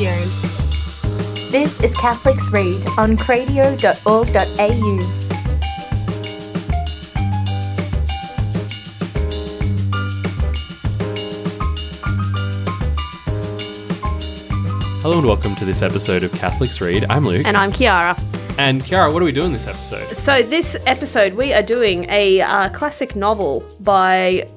Radio. This is Catholics Read on cradio.org.au. Hello and welcome to this episode of Catholics Read. I'm Luke. And I'm Kiara. And Kiara, what are we doing this episode? So, this episode, we are doing a uh, classic novel by.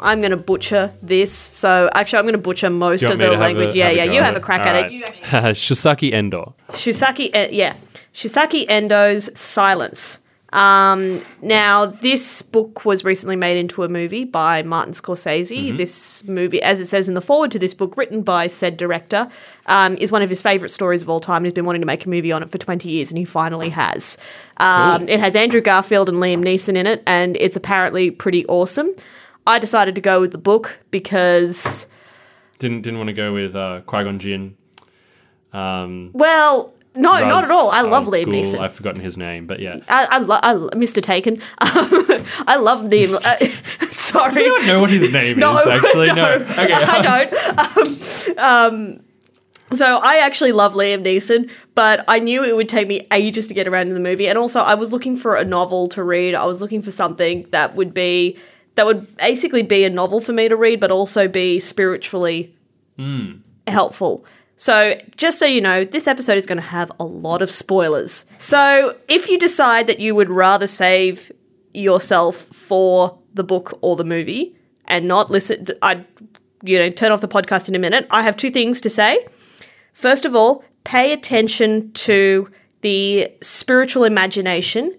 I'm going to butcher this. So, actually, I'm going to butcher most of the have a- language. yeah, yeah. You have a crack at it. You Alright. Endo. Shusaki, uh, yeah, Shisaki Endo's Silence. Um, now, this book was recently made into a movie by Martin Scorsese. This movie, as it says in the forward to this book, written by said director, um, is one of his favorite stories of all time. He's been wanting to make a movie on it for 20 years, and he finally has. Um, It has Andrew Garfield and Liam Neeson in it, and it's apparently pretty awesome. I decided to go with the book because, Didn't didn't want to go with uh, Qui Gon Jinn. Um, well, no, not at all. I love Al Liam Ghul. Neeson. I've forgotten his name, but yeah. I, I, lo- I Mr. Taken. I love Liam. Uh, sorry. Does anyone know what his name No, is? Actually, no. don't. Okay. I don't. Um, um, so I actually love Liam Neeson, but I knew it would take me ages to get around to the movie, and also I was looking for a novel to read. I was looking for something that would be that would basically be a novel for me to read, but also be spiritually hmm. helpful. So, just so you know, this episode is going to have a lot of spoilers. So, if you decide that you would rather save yourself for the book or the movie and not listen, I'd, you know, turn off the podcast in a minute. I have two things to say. First of all, pay attention to the spiritual imagination,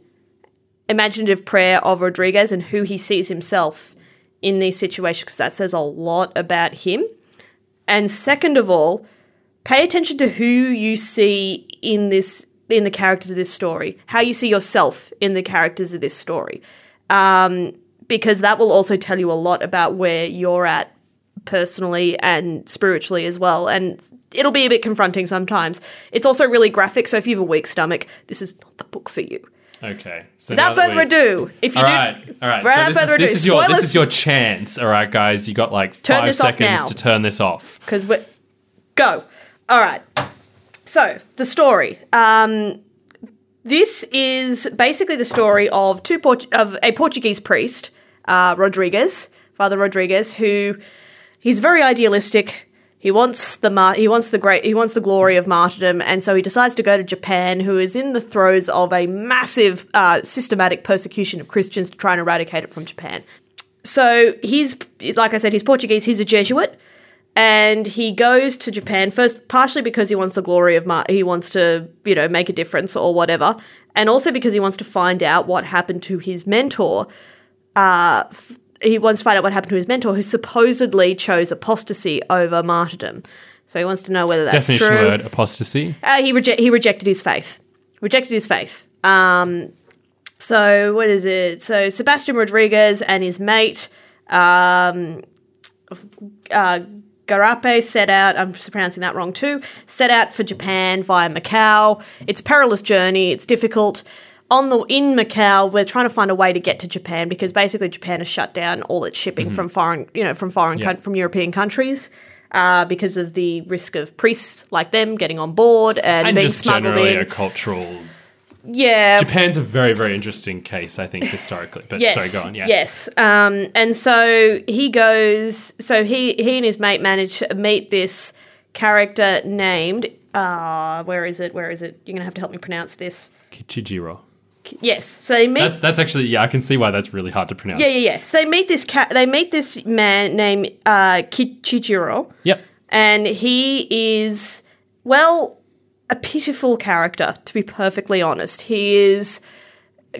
imaginative prayer of Rodriguez and who he sees himself in these situations, because that says a lot about him. And second of all, pay attention to who you see in this in the characters of this story, how you see yourself in the characters of this story, um, because that will also tell you a lot about where you're at personally and spiritually as well. And it'll be a bit confronting sometimes. It's also really graphic, so if you have a weak stomach, this is not the book for you. Okay. So Without that further we- ado, if you All do, right, all right. Without So this, further is, this ado, is your this is your chance. All right, guys. You got like Turn five seconds to turn this off. because we go. All right. So the story. Um, this is basically the story of two Port- of a Portuguese priest, uh, Rodriguez, Father Rodriguez, who he's very idealistic. He wants the mar- he wants the great he wants the glory of martyrdom, and so he decides to go to Japan, who is in the throes of a massive uh, systematic persecution of Christians to try and eradicate it from Japan. So he's like I said, he's Portuguese. He's a Jesuit and he goes to Japan first, partially because he wants the glory of Mar- he wants to you know make a difference or whatever, and also because he wants to find out what happened to his mentor. Uh, he wants to find out what happened to his mentor, who supposedly chose apostasy over martyrdom. So he wants to know whether that's Definition true. word apostasy. Uh, he reject he rejected his faith. Rejected his faith. Um, so what is it? So Sebastian Rodriguez and his mate, um, uh, Garape set out. I'm pronouncing that wrong too. Set out for Japan via Macau. It's a perilous journey. It's difficult. On the in Macau, we're trying to find a way to get to Japan because basically Japan has shut down all its shipping from foreign, you know, from foreign from European countries. Uh, because of the risk of priests like them getting on board and, And being just smuggled generally in. a cultural. yeah, Japan's a very very interesting case, I think, historically. But yes, sorry, go on. Yeah. Yes. Um, and so he goes. So he he and his mate manage to meet this character named. Uh, where is it? Where is it? You're gonna have to help me pronounce this. Kichijiro. Yes. So they meet. That's that's actually yeah. I can see why that's really hard to pronounce. yeah, yeah, yeah. So they meet this cat. They meet this man named uh, Kichijiro. Yep. and he is well a pitiful character to be perfectly honest he is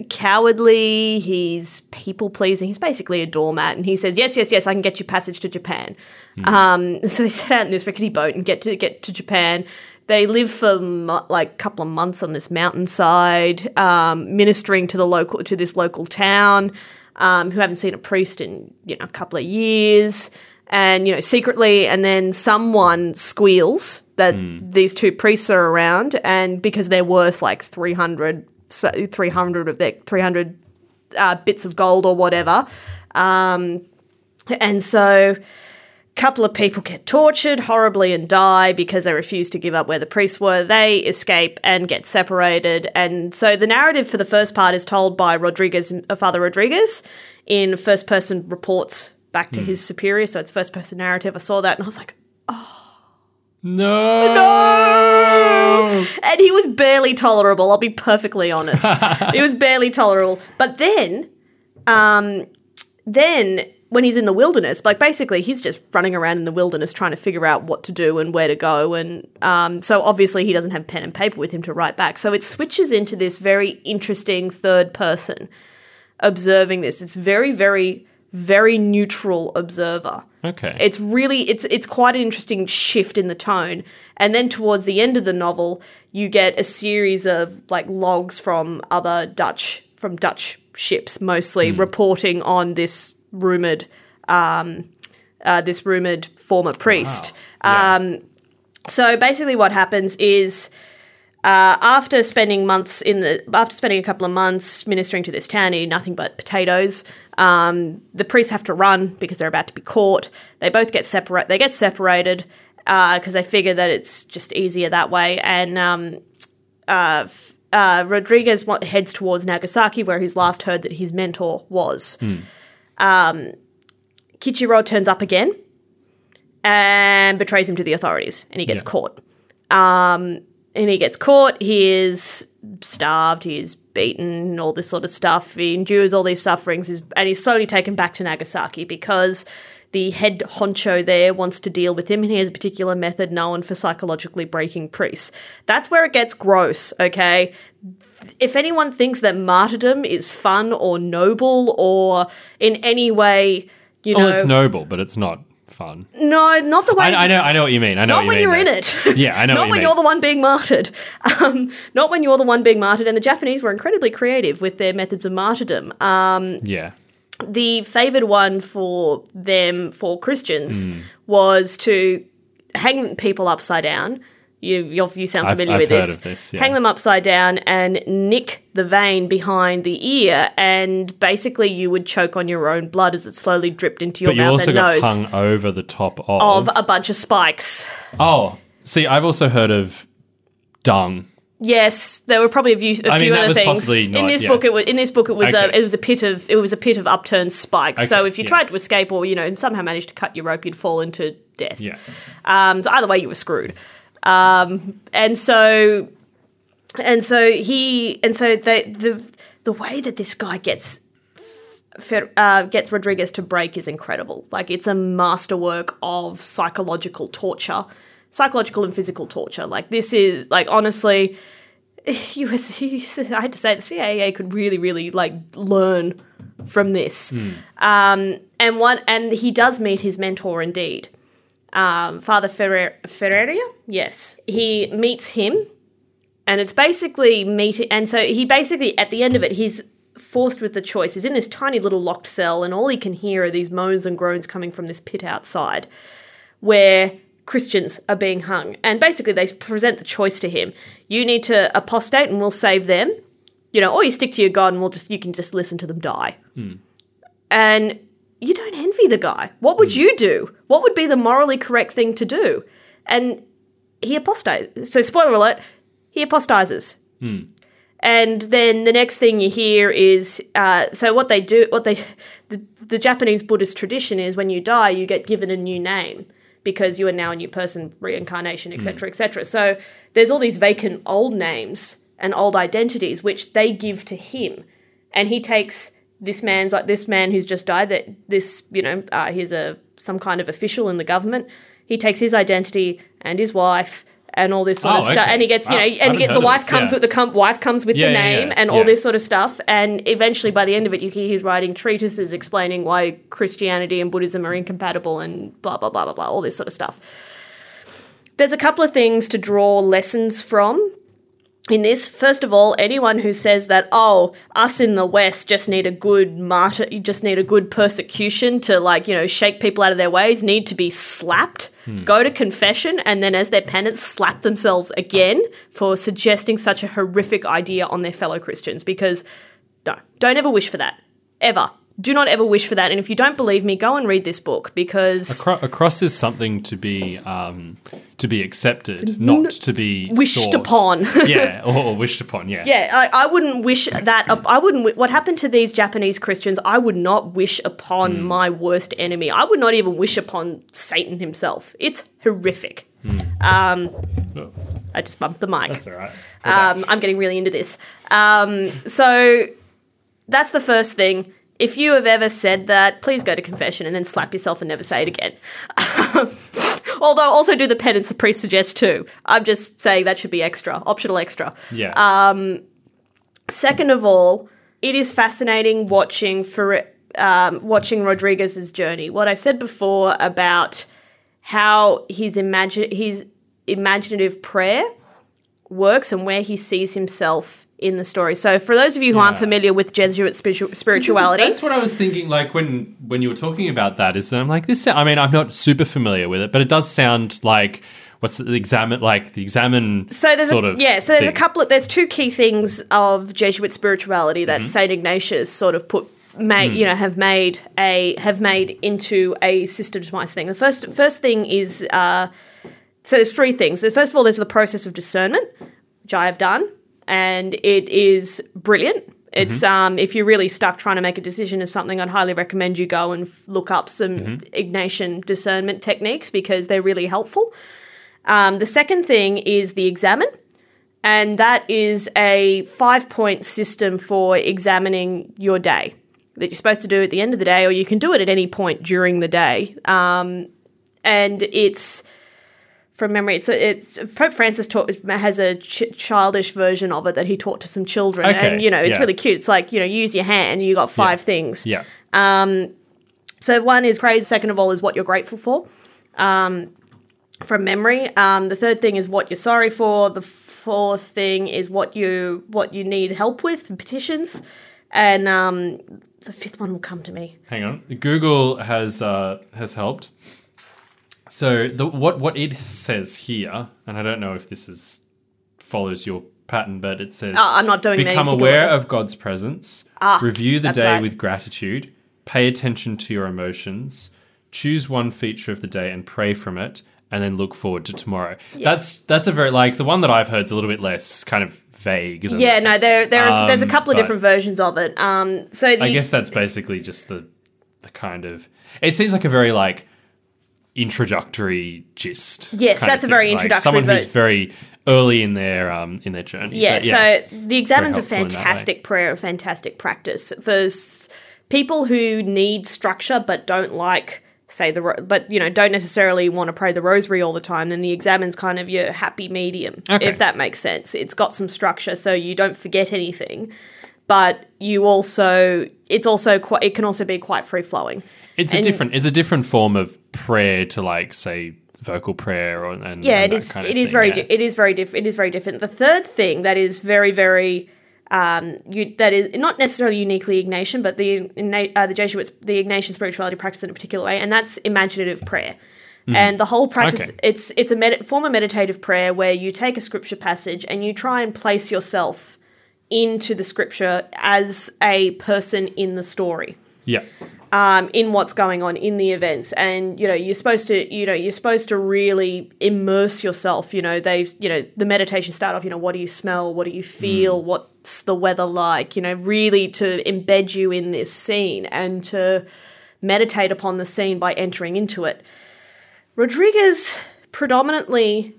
cowardly he's people pleasing he's basically a doormat and he says yes yes yes i can get you passage to japan um, so they set out in this rickety boat and get to get to japan they live for like a couple of months on this mountainside um, ministering to the local to this local town um, who haven't seen a priest in you know a couple of years. And you know secretly and then someone squeals that these two priests are around and because they're worth like 300 so 300 of their 300 uh, bits of gold or whatever. Um, and so couple of people get tortured horribly and die because they refuse to give up where the priests were. They escape and get separated. And so the narrative for the first part is told by Rodriguez, uh, Father Rodriguez, in first person reports back to his superior. So it's first person narrative. I saw that and I was like, oh. No. no! And he was barely tolerable, I'll be perfectly honest. he was barely tolerable. But then, um, then when he's in the wilderness, like basically he's just running around in the wilderness trying to figure out what to do and where to go. And um, so obviously he doesn't have pen and paper with him to write back. So it switches into this very interesting third person observing this. It's very, very, very neutral observer. Okay. It's really it's it's quite an interesting shift in the tone. And then towards the end of the novel, you get a series of like logs from other Dutch from Dutch ships mostly reporting on this rumored um uh, this rumored former priest. Yeah. Um so basically what happens is uh, after spending months in the after spending a couple of months ministering to this town eating nothing but potatoes um, the priests have to run because they're about to be caught. They both get separate they get separated because they figure that it's just easier that way. And um, uh, uh, Rodriguez heads towards Nagasaki where he's last heard that his mentor was um, Kichiro turns up again and betrays him to the authorities and he gets Yeah. caught um, and he gets caught. He is starved. He is beaten. All this sort of stuff. He endures all these sufferings, he's, and he's slowly taken back to Nagasaki because the head honcho there wants to deal with him, and he has a particular method known for psychologically breaking priests. That's where it gets gross. Okay. If anyone thinks that martyrdom is fun or noble or in any way, you well, know, it's noble, but it's not fun. no, not the way. I, I know. I know what you mean. I know Not what you when mean. you're though. in it. Yeah, I know Not what you when mean. you're the one being martyred. Um, not when you're the one being martyred. And the Japanese were incredibly creative with their methods of martyrdom. Um, Yeah. the favored one for them, for Christians, Hmm. was to hang people upside down. You, you sound I've- familiar I've with heard this. of this, yeah. Hang them upside down and nick the vein behind the ear, and basically you would choke on your own blood as it slowly dripped into your But you mouth also and got nose hung over the top of. of a bunch of spikes. oh, see, I've also heard of dung. Yes, there were probably a few, a I few other things. possibly in this yeah. book, it was in this book it was a it was a pit of it was a pit of upturned spikes. so if you yeah. tried to escape or you know somehow managed to cut your rope, you'd fall into death. Yeah. Um, so either way, you were screwed. Um, and so, and so he, and so the the the way that this guy gets uh, gets Rodriguez to break is incredible. Like it's a masterwork of psychological torture, psychological and physical torture. Like this is like honestly, US, I had to say the CIA could really, really like learn from this. Um, and one, and he does meet his mentor indeed, um, Father Ferrer- Ferreira. Yes, he meets him, and it's basically meet. And so he basically at the end of it, he's forced with the choice. He's in this tiny little locked cell, and all he can hear are these moans and groans coming from this pit outside, where Christians are being hung. And basically, they present the choice to him: you need to apostate, and we'll save them. You know, or you stick to your God, and we'll just you can just listen to them die. And you don't envy the guy. What would hmm. you do? What would be the morally correct thing to do? And he apostates. So, spoiler alert, he apostatizes. Hmm. And then the next thing you hear is uh, so what they do, what they, the, the Japanese Buddhist tradition is when you die, you get given a new name because you are now a new person, reincarnation, etc., hmm. etc. So there's all these vacant old names and old identities which they give to him, and he takes this man's like this man who's just died. That this you know uh, he's a some kind of official in the government. He takes his identity and his wife and all this sort Oh, of stuff, okay. and he gets you know I and get, the wife this, comes yeah. with the com- wife comes with Yeah, the name yeah, and all this sort of stuff. And eventually, by the end of it, you hear he's writing treatises explaining why Christianity and Buddhism are incompatible and blah blah blah blah blah, all this sort of stuff. There's a couple of things to draw lessons from in this. First of all, anyone who says that oh, us in the West just need a good martyr, you just need a good persecution to like you know shake people out of their ways, need to be slapped. Hmm. Go to confession and then, as their penance, slap themselves again for suggesting such a horrific idea on their fellow Christians. Because no, don't ever wish for that. Ever. Do not ever wish for that. And if you don't believe me, go and read this book because a cross is something to be um, to be accepted, not to be wished sought. upon. yeah, or, wished upon. Yeah. Yeah, I, I wouldn't wish that. up- I wouldn't. What happened to these Japanese Christians? I would not wish upon Hmm. my worst enemy. I would not even wish upon Satan himself. It's horrific. Um, Oh, I just bumped the mic. that's all right. Um, I'm getting really into this. Um, so that's the first thing. If you have ever said that, please go to confession and then slap yourself and never say it again. Although, also do the penance the priest suggests too. I'm just saying that should be extra, optional extra. yeah. uh, Second of all, it is fascinating watching for um, watching Rodriguez's journey. What I said before about how his imagine his imaginative prayer works and where he sees himself in the story. So, for those of you who aren't familiar with Jesuit spiritu- This is- spirituality, That's what I was thinking. Like when when you were talking about that, is that I'm like this. I mean, I'm not super familiar with it, but it does sound like what's the examen like the examen so there's sort a, of yeah so there's thing. a couple of there's two key things of jesuit spirituality that Mm-hmm. saint ignatius sort of put made you know have made a have made into a systematized thing the first first thing is uh so there's three things first of all there's the process of discernment which i have done and it is brilliant it's um, if you're really stuck trying to make a decision of something, I'd highly recommend you go and f- look up some Ignatian discernment techniques because they're really helpful. Um, the second thing is the examen, and that is a five point system for examining your day that you're supposed to do at the end of the day, or you can do it at any point during the day. Um, and it's from memory, it's it's Pope Francis taught has a ch- childish version of it that he taught to some children, Okay, and you know it's yeah. really cute. It's like you know use your hand, you got five things. yeah. Um, so one is praise. Second of all is what you're grateful for, um, from memory. Um, the third thing is what you're sorry for. The fourth thing is what you what you need help with, petitions, and um, the fifth one will come to me. Hang on. Google has uh, has helped. So the what what it says here, and I don't know if this is follows your pattern, but it says Oh, I'm not doing it in any become aware of God's presence, review the day right. with gratitude, pay attention to your emotions, choose one feature of the day and pray from it, and then look forward to tomorrow. That's that's a very like the one that I've heard is a little bit less kind of vague. Than Yeah, no, there there's there's a Um, couple of different versions of it. Um, so the, I guess that's basically just the the kind of. It seems like a very like introductory gist. Yes, that's a thing. very Like, introductory someone who's very early in their um in their journey. Yeah, But so the examen's a helpful in that way. fantastic prayer, a fantastic practice for s- people who need structure but don't like say the ro- but you know don't necessarily want to pray the rosary all the time then the examen's kind of your happy medium Okay. if that makes sense it's got some structure so you don't forget anything but you also it's also quite it can also be quite free flowing it's a different it's a different form of prayer to like say vocal prayer or and yeah, and it is. kind of It is thing, very. yeah. di- It is very different. It is very different. The third thing that is very, very, um, you, that is not necessarily uniquely Ignatian, but the uh, the Jesuits, the Ignatian spirituality practice in a particular way, and that's imaginative prayer. And the whole practice, Okay. it's it's a med- form of meditative prayer where you take a scripture passage and you try and place yourself into the scripture as a person in the story yeah. Um, in what's going on in the events. And you know you're supposed to you know you're supposed to really immerse yourself you know they've you know the meditation start off you know what do you smell? What do you feel? What's the weather like? You know really to embed you in this scene and to meditate upon the scene by entering into it. Rodriguez predominantly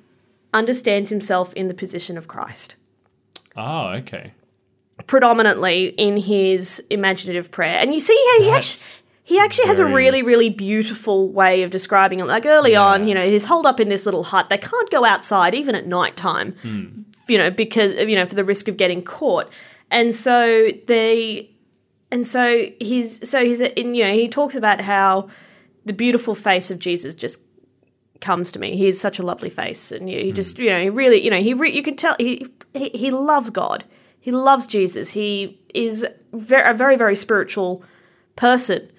understands himself in the position of christ. Oh, okay. Predominantly in his imaginative prayer. And you see how he actually he actually has a really, really beautiful way of describing it. Like early Yeah. on, you know, he's holed up in this little hut. They can't go outside even at night time, Hmm. you know, because you know for the risk of getting caught. And so they, and so he's so he's in you know he talks about how the beautiful face of Jesus just comes to me. He has such a lovely face, and you know, he just you know he really you know he re- you can tell he, he he loves God. He loves Jesus. He is ver- a very very spiritual person,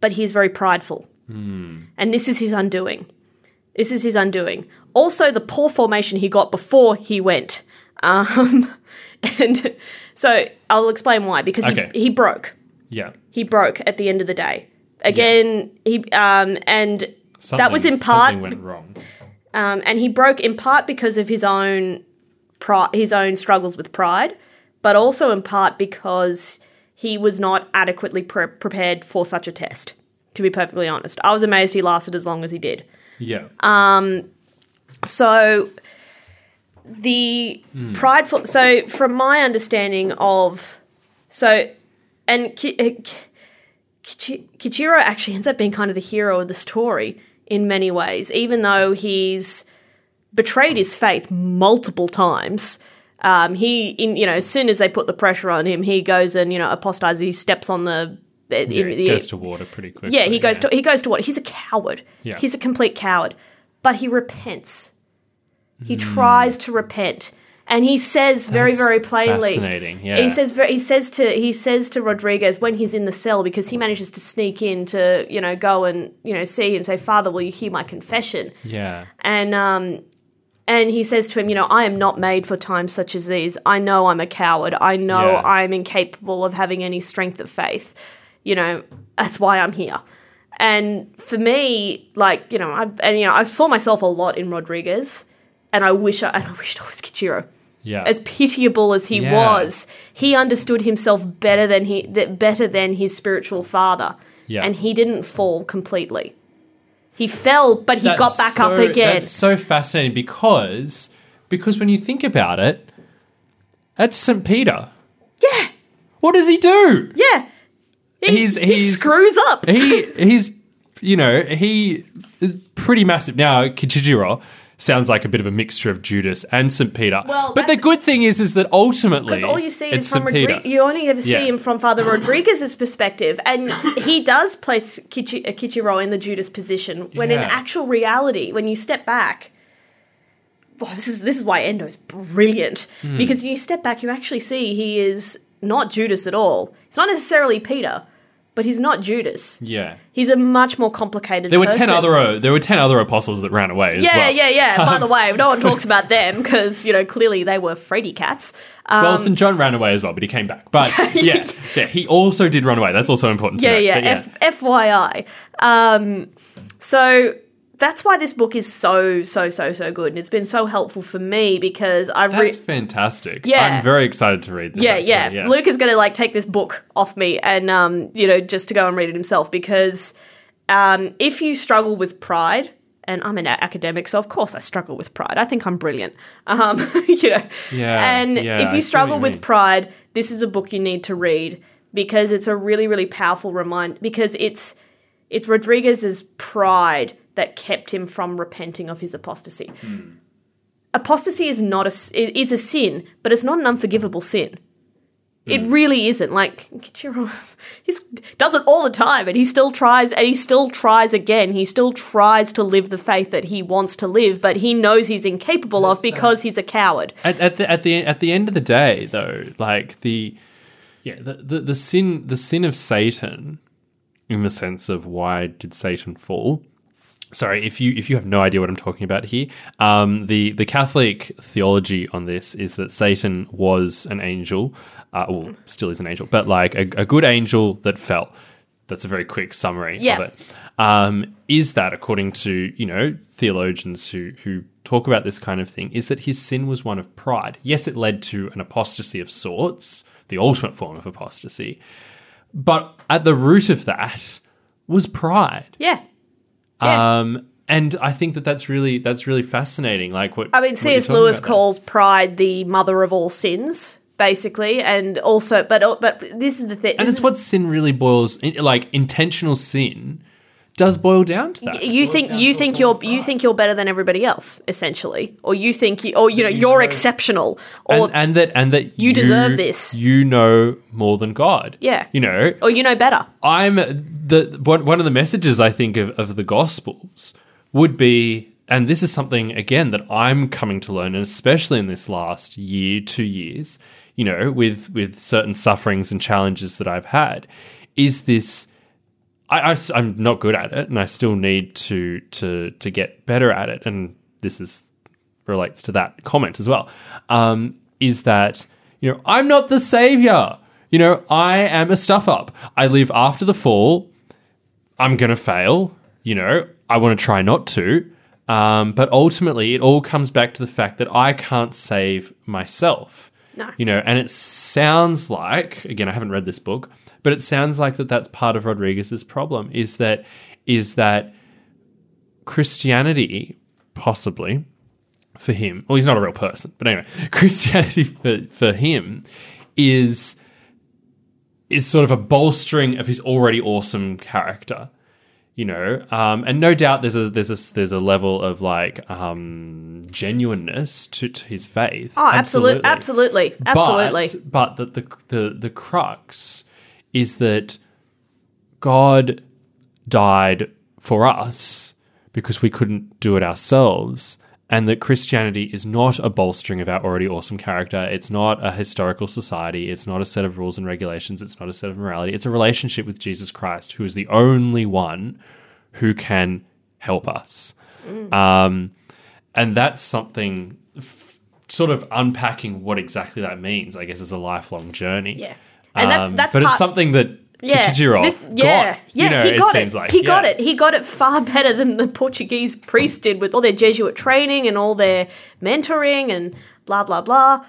but he's very prideful, and this is his undoing. This is his undoing. Also, the poor formation he got before he went, um, and so I'll explain why because Okay. he, he broke. Yeah. he broke at the end of the day. Again, he um, and that was in part something went wrong. um, and he broke in part because of his own pri- his own struggles with pride, but also in part because he was not adequately pre- prepared for such a test. To be perfectly honest, I was amazed he lasted as long as he did. Yeah. Uh, So the prideful. So from my understanding of, so and Ki, uh, Kichiro actually ends up being kind of the hero of the story in many ways, even though he's betrayed his faith multiple times. Um, he, in you know, as soon as they put the pressure on him, he goes and you know apostatizes. He steps on the. yeah, in the- goes to water pretty quickly. yeah, he goes to he goes to what? He's a coward. Yeah. He's a complete coward. But he repents. He tries to repent. And he says very, That's very plainly. fascinating, yeah. He says he says to he says to Rodriguez when he's in the cell because he manages to sneak in to, you know, go and, you know, see him, say, Father, will you hear my confession? Yeah. and um and he says to him, you know, I am not made for times such as these. I know I'm a coward. I know Yeah. I'm incapable of having any strength of faith. You know, that's why I'm here. And for me, like you know, I and you know, I saw myself a lot in Rodriguez, and I wish I and I wished I was Kichiro. Yeah. As pitiable as he Yeah. was, he understood himself better than he that better than his spiritual father. Yeah. And he didn't fall completely. He fell, but he That's got back up again. That's so fascinating because because when you think about it, that's St. Peter. Yeah, What does he do? yeah. He, He's- he he's- screws up. He he's you know, he is pretty massive. Now Kichijiro sounds like a bit of a mixture of Judas and St. Peter. Well, but the good thing is is that ultimately Because all you see is from. Rodriguez. You only ever see Yeah. him from Father Rodriguez's perspective, and he does place Kichi- uh, Kichiro in the Judas position. When in actual reality, when you step back, well, this is this is why Endo's brilliant Hmm. because when you step back, you actually see he is not Judas at all. It's not necessarily Peter, but he's not Judas. Yeah. He's a much more complicated. There were person. ten other uh, there were ten other apostles that ran away as Yeah, well. yeah, yeah. By the way, no one talks about them because you know clearly they were Freddy cats. Um, Well, St. John ran away as well, but he came back. But yeah, yeah, he also did run away. That's also important. To yeah, yeah, F- FYI. Um, so that's why this book is so, so, so, so good, and it's been so helpful for me because I've re- That's fantastic. Yeah. I'm very excited to read this. yeah, actually, yeah, Luke is going to like take this book off me and um, you know just to go and read it himself because um, if you struggle with pride. And I'm an academic, so of course I struggle with pride. I think I'm brilliant, um, you know. Yeah, And yeah, if you struggle you with pride, this is a book you need to read because it's a really, really powerful reminder. Because it's it's Rodriguez's pride that kept him from repenting of his apostasy. Hmm. Apostasy is not a it is a sin, but it's not an unforgivable sin. It Hmm. really isn't. Like Kichiro, he does it all the time, and he still tries, and he still tries again. He still tries to live the faith that he wants to live, but he knows he's incapable of because he's a coward. At, at the at the at the end of the day, though, like the yeah, the, the the sin the sin of Satan, in the sense of why did Satan fall? Sorry, if you if you have no idea what I'm talking about here, um, the the Catholic theology on this is that Satan was an angel, uh, well, still is an angel, but like a, a good angel that fell. That's a very quick summary Yeah. of it. Um, is that according to you know theologians who who talk about this kind of thing? Is that his sin was one of pride? Yes, it led to an apostasy of sorts, the ultimate form of apostasy, but at the root of that was pride. Yeah. Yeah. Um, and I think that that's really that's really fascinating. Like what I mean, C.S. Lewis there. calls pride the mother of all sins, basically, and also, but but this is the thing. and it's what sin really boils like intentional sin does boil down to that. you think you think you're you think you're better than everybody else, essentially, or you think you, or you know, you're exceptional, or and, and that and that you, deserve this. You know more than God. Yeah. You know, or you know better. I'm the one one of the messages I think of, of the Gospels would be, and this is something again that I'm coming to learn, and especially in this last year, two years, you know, with with certain sufferings and challenges that I've had, is this. I, I, am not good at it, and I still need to to to get better at it. And this is relates to that comment as well. Um, is that you know I'm not the savior. You know, I am a stuff up. I live after the fall. I'm going to fail. You know, I want to try not to. Um, but ultimately, it all comes back to the fact that I can't save myself. No. You know, and it sounds like, again, I haven't read this book, but it sounds like that that's part of Rodriguez's problem is that is that Christianity possibly for him. Well, he's not a real person, but anyway, Christianity for, for him is is sort of a bolstering of his already awesome character. You know, um, and no doubt there's a there's a there's a level of like um, genuineness to, to his faith. Oh, absolutely, absolutely, absolutely. But, but the, the the the crux is that God died for us because we couldn't do it ourselves. And that Christianity is not a bolstering of our already awesome character. It's not a historical society. It's not a set of rules and regulations. It's not a set of morality. It's a relationship with Jesus Christ, who is the only one who can help us. Um, and that's something, f- sort of unpacking what exactly that means, I guess, is a lifelong journey. Yeah. And that- Um, but part- it's something that yeah, this- got. yeah, yeah. You know, he got it. seems like. he got it. He got it far better than the Portuguese priest did with all their Jesuit training and all their mentoring and blah blah blah.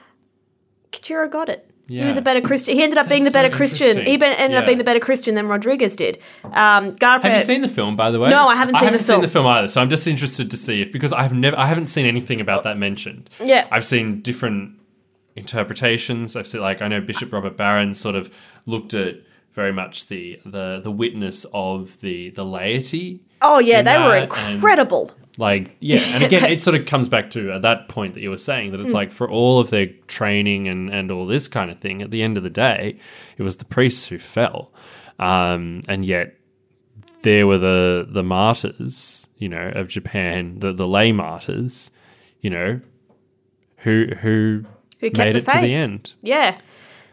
Kichiro got it. He was a better Christian. He ended up being the That's so better Christian. He ended up being the better Christian than Rodriguez did. Um, Have you seen the film, by the way? No, I haven't seen I the haven't film. seen the film either, so I'm just interested to see if because I've never, I haven't seen anything about that mentioned. Yeah. I've seen different interpretations. I've seen, like, I know Bishop Robert Barron sort of looked at very much the the the witness of the the laity. Oh yeah, in they were that, and- incredible. Like, yeah, and again, it sort of comes back to at that point that you were saying that it's like for all of their training and and all this kind of thing, at the end of the day, it was the priests who fell, um, and yet there were the the martyrs, you know, of Japan, the the lay martyrs, you know, who who, Who kept made it to the end. Yeah.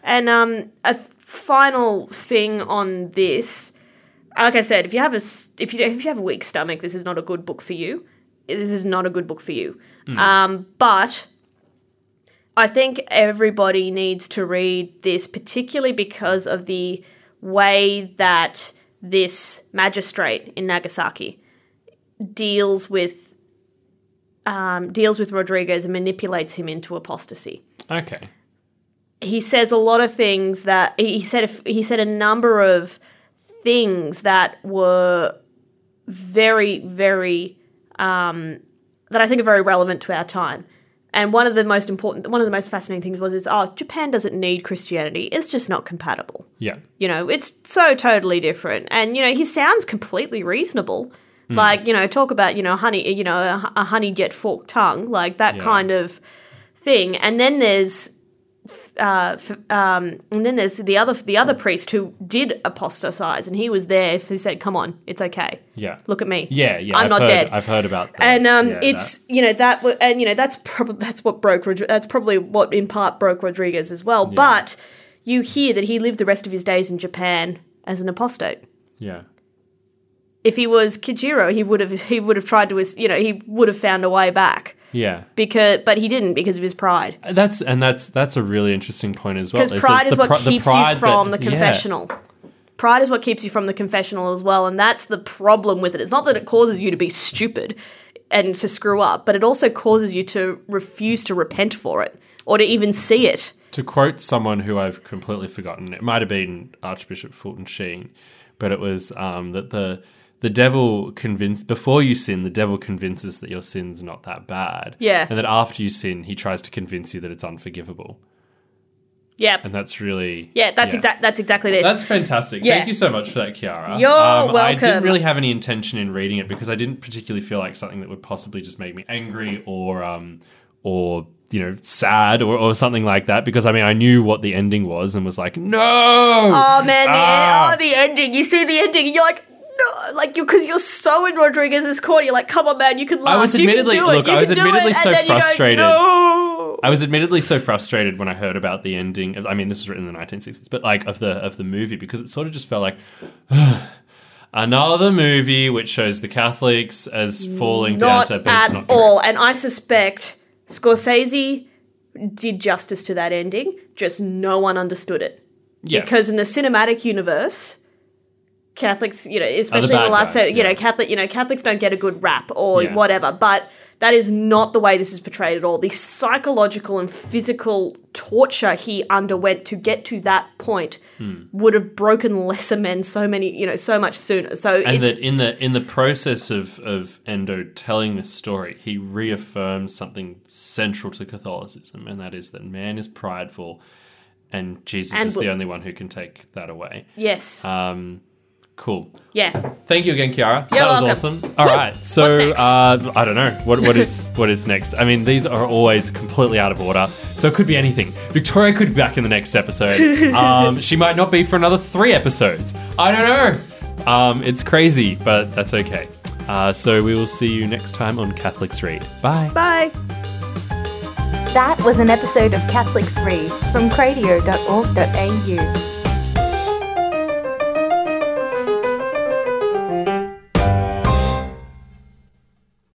And um, a th- final thing on this, like I said, if you have a if you if you have a weak stomach, this is not a good book for you. This is not a good book for you. Um, but I think everybody needs to read this, particularly because of the way that this magistrate in Nagasaki deals with um, deals with Rodriguez and manipulates him into apostasy Okay, he says a lot of things that he said a, he said a number of things that were very very um, that I think are very relevant to our time. And one of the most important, one of the most fascinating things was is oh Japan doesn't need Christianity; it's just not compatible. yeah, You know, it's so totally different. And you know, he sounds completely reasonable. Like you know, talk about you know honey, you know, a, a honey jet forked tongue, like that Yeah. kind of thing. And then there's, uh, f- um, and then there's the other the other priest who did apostatize, and he was there. He said, "Come on, it's okay. yeah, Look at me. yeah, yeah. I'm I've not heard, dead." I've heard about that. and um, Yeah, it's that- you know that and you know that's probably that's what broke that's probably what in part broke Rodriguez as well. But you hear that he lived the rest of his days in Japan as an apostate. yeah. If he was Kijiro, he would have he would have tried to you know he would have found a way back Yeah, because but he didn't because of his pride. That's and that's that's a really interesting point as well. Because pride is what the keeps you from that- the yeah. confessional. Pride is what keeps you from the confessional as well, and that's the problem with it. It's not that it causes you to be stupid and to screw up, but it also causes you to refuse to repent for it or to even see it. To quote someone who I've completely forgotten, it might have been Archbishop Fulton Sheen, but it was um, that the the devil convinced before you sin, the devil convinces that your sin's not that bad. Yeah. and that after you sin, he tries to convince you that it's unforgivable, Yeah, and that's really yeah, that's exact. That's exactly this. That's fantastic. Yeah. Thank you so much for that, Kiara. You're I welcome. didn't really have any intention in reading it because I didn't particularly feel like something that would possibly just make me angry or um or you know sad or, or something like that because I mean I knew what the ending was and was like no oh man, the Ah. oh the ending. You see the ending, and you're like. No, like you because you're so in Rodriguez's corner. You're like, come on, man, you can last. was you can admittedly- do it. look, you I was admittedly it. so frustrated. Go, no. I was admittedly so frustrated when I heard about the ending. Of, I mean, this was written in the 1960s, but like of the of the movie because it sort of just felt like another movie which shows the Catholics as falling not down to, at it's not true. all. And I suspect Scorsese did justice to that ending. Just no one understood it. Yeah. Because in the cinematic universe, Catholics, you know, especially in the last, guys, you know. Catholic, you know, Catholics don't get a good rap or Yeah. whatever, but that is not the way this is portrayed at all. The psychological and physical torture he underwent to get to that point Hmm. would have broken lesser men so many, you know, so much sooner. So and that in the in the process of of Endo telling this story, he reaffirms something central to Catholicism, and that is that man is prideful, and Jesus And is the only one who can take that away. yes, Um, cool. yeah. Thank you again, Kiara. You're that was welcome. awesome. All right, so What's next? uh, I don't know what what is what is next. I mean, these are always completely out of order, so it could be anything. Victoria could be back in the next episode. um, she might not be for another three episodes. I don't know. Um, it's crazy, but that's okay. Uh, so we will see you next time on Catholics Read. Bye. Bye. That was an episode of Catholics Read from cradio.org.au.